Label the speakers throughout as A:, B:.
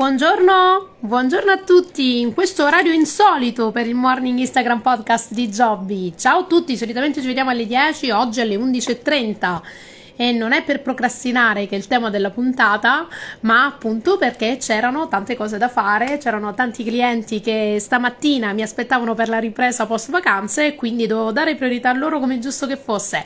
A: Buongiorno, buongiorno a tutti in questo orario insolito per il morning Instagram podcast di Jobby. Ciao a tutti, solitamente ci vediamo alle 10, oggi alle 11.30 e non è per procrastinare che è il tema della puntata, ma appunto perché c'erano tante cose da fare, c'erano tanti clienti che stamattina mi aspettavano per la ripresa post vacanze e quindi dovevo dare priorità a loro come giusto che fosse.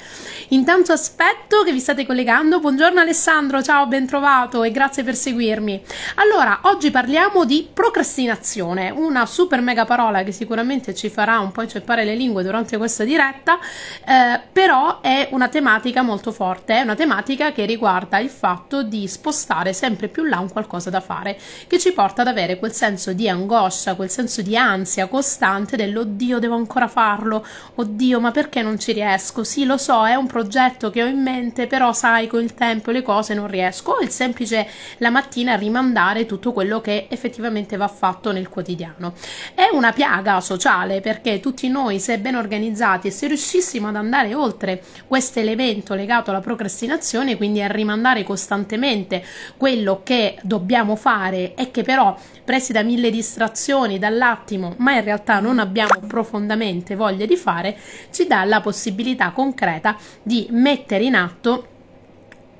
A: Intanto aspetto che vi state collegando. Buongiorno Alessandro, ciao, ben trovato e grazie per seguirmi. Allora, oggi parliamo di procrastinazione, una super mega parola che sicuramente ci farà un po' inceppare le lingue durante questa diretta, eh, però è una tematica molto forte, una tematica che riguarda il fatto di spostare sempre più là un qualcosa da fare, che ci porta ad avere quel senso di angoscia, quel senso di ansia costante dell'oddio devo ancora farlo, oddio ma perché non ci riesco? Sì lo so, è un progetto che ho in mente, però sai con il tempo le cose non riesco, o il semplice la mattina rimandare tutto quello che effettivamente va fatto nel quotidiano. È una piaga sociale perché tutti noi, se ben organizzati e se riuscissimo ad andare oltre questo elemento legato alla procrastinazione, procrastinazione, quindi a rimandare costantemente quello che dobbiamo fare e che però presi da mille distrazioni, dall'attimo, ma in realtà non abbiamo profondamente voglia di fare, ci dà la possibilità concreta di mettere in atto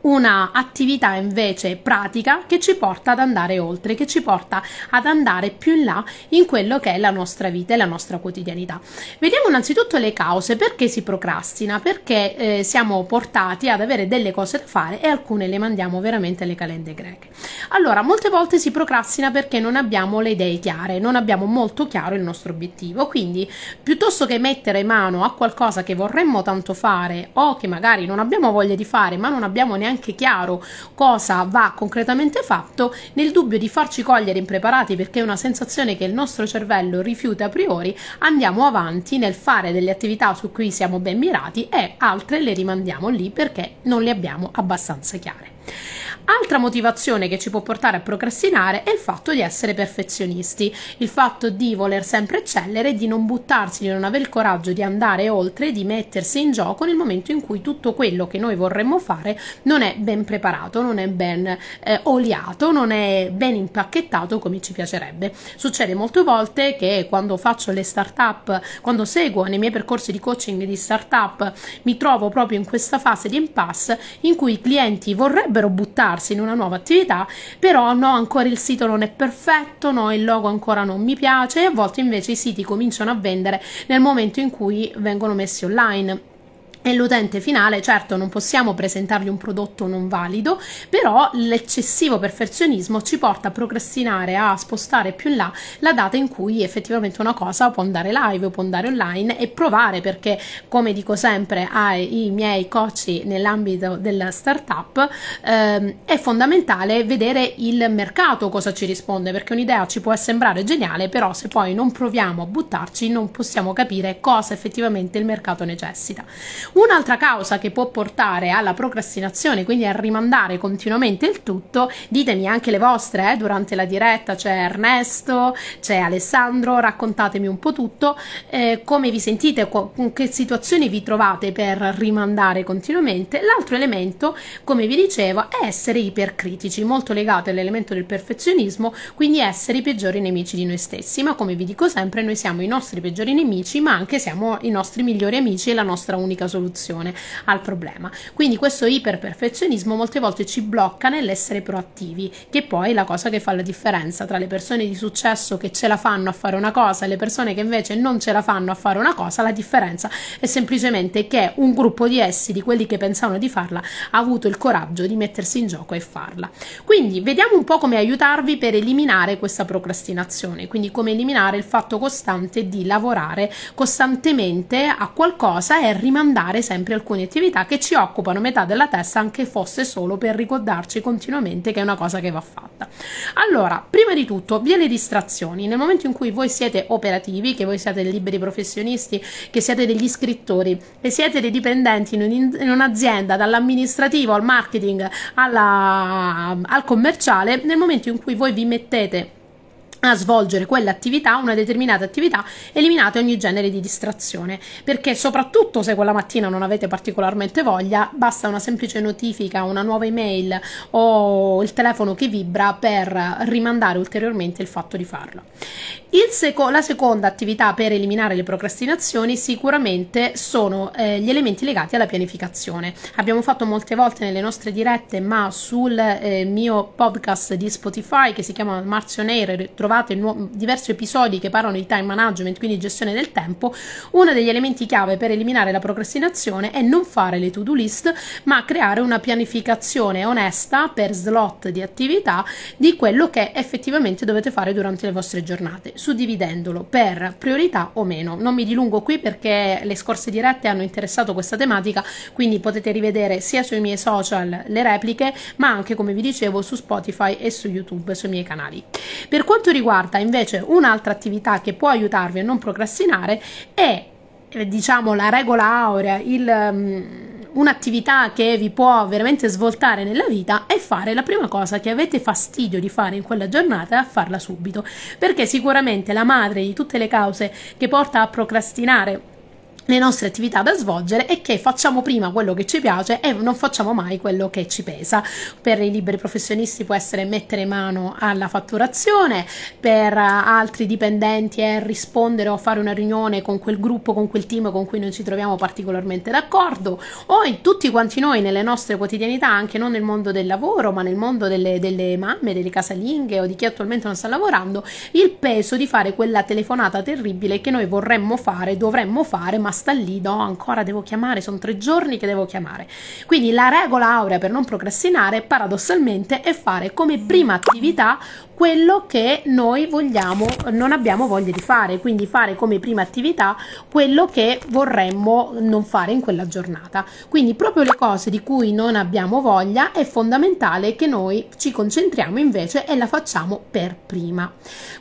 A: una attività invece pratica che ci porta ad andare oltre, che ci porta ad andare più in là in quello che è la nostra vita e la nostra quotidianità. Vediamo innanzitutto le cause, perché si procrastina, perché eh, siamo portati ad avere delle cose da fare e alcune le mandiamo veramente alle calende greche. Allora, molte volte si procrastina perché non abbiamo le idee chiare, non abbiamo molto chiaro il nostro obiettivo, quindi piuttosto che mettere mano a qualcosa che vorremmo tanto fare o che magari non abbiamo voglia di fare, ma non abbiamo neanche neanche chiaro cosa va concretamente fatto, nel dubbio di farci cogliere impreparati perché è una sensazione che il nostro cervello rifiuta a priori, andiamo avanti nel fare delle attività su cui siamo ben mirati e altre le rimandiamo lì perché non le abbiamo abbastanza chiare. Altra motivazione che ci può portare a procrastinare è il fatto di essere perfezionisti, il fatto di voler sempre eccellere, di non buttarsi, di non avere il coraggio di andare oltre, di mettersi in gioco nel momento in cui tutto quello che noi vorremmo fare non è ben preparato, non è ben eh, oliato, non è ben impacchettato come ci piacerebbe. Succede molte volte che quando faccio le start-up, quando seguo nei miei percorsi di coaching di start-up, mi trovo proprio in questa fase di impasse in cui i clienti vorrebbero buttarsi buttarsi in una nuova attività, però no, ancora il sito non è perfetto, no, il logo ancora non mi piace e a volte invece i siti cominciano a vendere nel momento in cui vengono messi online e l'utente finale, certo non possiamo presentargli un prodotto non valido, però l'eccessivo perfezionismo ci porta a procrastinare, a spostare più in là la data in cui effettivamente una cosa può andare live o può andare online e provare perché come dico sempre ai miei coach nell'ambito della startup ehm, è fondamentale vedere il mercato cosa ci risponde perché un'idea ci può sembrare geniale però se poi non proviamo a buttarci non possiamo capire cosa effettivamente il mercato necessita. Un'altra causa che può portare alla procrastinazione, quindi a rimandare continuamente il tutto, ditemi anche le vostre eh, durante la diretta, c'è Ernesto, c'è Alessandro, raccontatemi un po' tutto, eh, come vi sentite, con che situazioni vi trovate per rimandare continuamente. L'altro elemento, come vi dicevo, è essere ipercritici, molto legato all'elemento del perfezionismo, quindi essere i peggiori nemici di noi stessi, ma come vi dico sempre, noi siamo i nostri peggiori nemici, ma anche siamo i nostri migliori amici e la nostra unica soluzione soluzione al problema. Quindi questo iperperfezionismo molte volte ci blocca nell'essere proattivi, che poi è la cosa che fa la differenza tra le persone di successo che ce la fanno a fare una cosa e le persone che invece non ce la fanno a fare una cosa, la differenza è semplicemente che un gruppo di essi, di quelli che pensavano di farla, ha avuto il coraggio di mettersi in gioco e farla. Quindi vediamo un po' come aiutarvi per eliminare questa procrastinazione, quindi come eliminare il fatto costante di lavorare costantemente a qualcosa e rimandare fare sempre alcune attività che ci occupano metà della testa, anche fosse solo per ricordarci continuamente che è una cosa che va fatta. Allora, prima di tutto, via le distrazioni. Nel momento in cui voi siete operativi, che voi siete liberi professionisti, che siete degli scrittori, e siete dei dipendenti in, un, in un'azienda, dall'amministrativo al marketing alla, al commerciale, nel momento in cui voi vi mettete a svolgere quell'attività, una determinata attività, eliminate ogni genere di distrazione, perché soprattutto se quella mattina non avete particolarmente voglia, basta una semplice notifica, una nuova email o il telefono che vibra per rimandare ulteriormente il fatto di farlo. Seco- la seconda attività per eliminare le procrastinazioni sicuramente sono eh, gli elementi legati alla pianificazione. Abbiamo fatto molte volte nelle nostre dirette, ma sul eh, mio podcast di Spotify che si chiama Marzio Air trovate nu- diversi episodi che parlano di time management, quindi gestione del tempo. Uno degli elementi chiave per eliminare la procrastinazione è non fare le to-do list, ma creare una pianificazione onesta per slot di attività di quello che effettivamente dovete fare durante le vostre giornate suddividendolo per priorità o meno. Non mi dilungo qui perché le scorse dirette hanno interessato questa tematica, quindi potete rivedere sia sui miei social le repliche, ma anche come vi dicevo su Spotify e su YouTube sui miei canali. Per quanto riguarda invece un'altra attività che può aiutarvi a non procrastinare è diciamo la regola aurea, il um, un'attività che vi può veramente svoltare nella vita è fare la prima cosa che avete fastidio di fare in quella giornata e farla subito, perché sicuramente la madre di tutte le cause che porta a procrastinare le nostre attività da svolgere e che facciamo prima quello che ci piace e non facciamo mai quello che ci pesa. Per i liberi professionisti può essere mettere mano alla fatturazione, per altri dipendenti è rispondere o fare una riunione con quel gruppo, con quel team con cui non ci troviamo particolarmente d'accordo, o in tutti quanti noi nelle nostre quotidianità, anche non nel mondo del lavoro, ma nel mondo delle, delle mamme, delle casalinghe o di chi attualmente non sta lavorando, il peso di fare quella telefonata terribile che noi vorremmo fare, dovremmo fare, ma sta lì, no, ancora devo chiamare, sono tre giorni che devo chiamare. Quindi la regola aurea per non procrastinare paradossalmente è fare come prima attività quello che noi vogliamo, non abbiamo voglia di fare, quindi fare come prima attività quello che vorremmo non fare in quella giornata. Quindi proprio le cose di cui non abbiamo voglia è fondamentale che noi ci concentriamo invece e la facciamo per prima.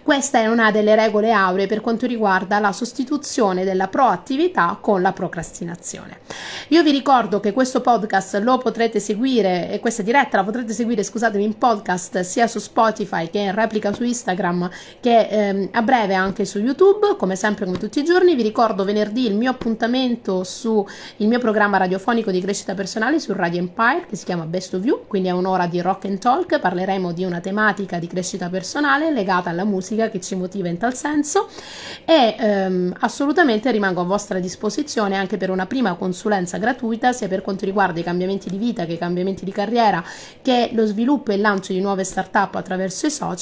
A: Questa è una delle regole auree per quanto riguarda la sostituzione della proattività con la procrastinazione. Io vi ricordo che questo podcast lo potrete seguire questa diretta la potrete seguire, scusatemi, in podcast sia su Spotify che in replica su Instagram che ehm, a breve anche su YouTube, come sempre come tutti i giorni. Vi ricordo venerdì il mio appuntamento su il mio programma radiofonico di crescita personale su Radio Empire che si chiama Best of You, quindi è un'ora di rock and talk, parleremo di una tematica di crescita personale legata alla musica che ci motiva in tal senso e ehm, assolutamente rimango a vostra disposizione anche per una prima consulenza gratuita sia per quanto riguarda i cambiamenti di vita che i cambiamenti di carriera che lo sviluppo e il lancio di nuove start-up attraverso i social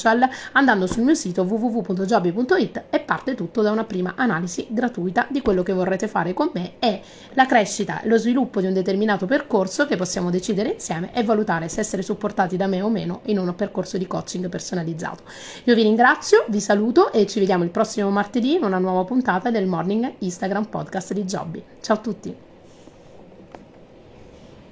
A: andando sul mio sito www.jobby.it e parte tutto da una prima analisi gratuita di quello che vorrete fare con me e la crescita lo sviluppo di un determinato percorso che possiamo decidere insieme e valutare se essere supportati da me o meno in un percorso di coaching personalizzato. Io vi ringrazio, vi saluto e ci vediamo il prossimo martedì in una nuova puntata del Morning Instagram Podcast di Jobby. Ciao a tutti!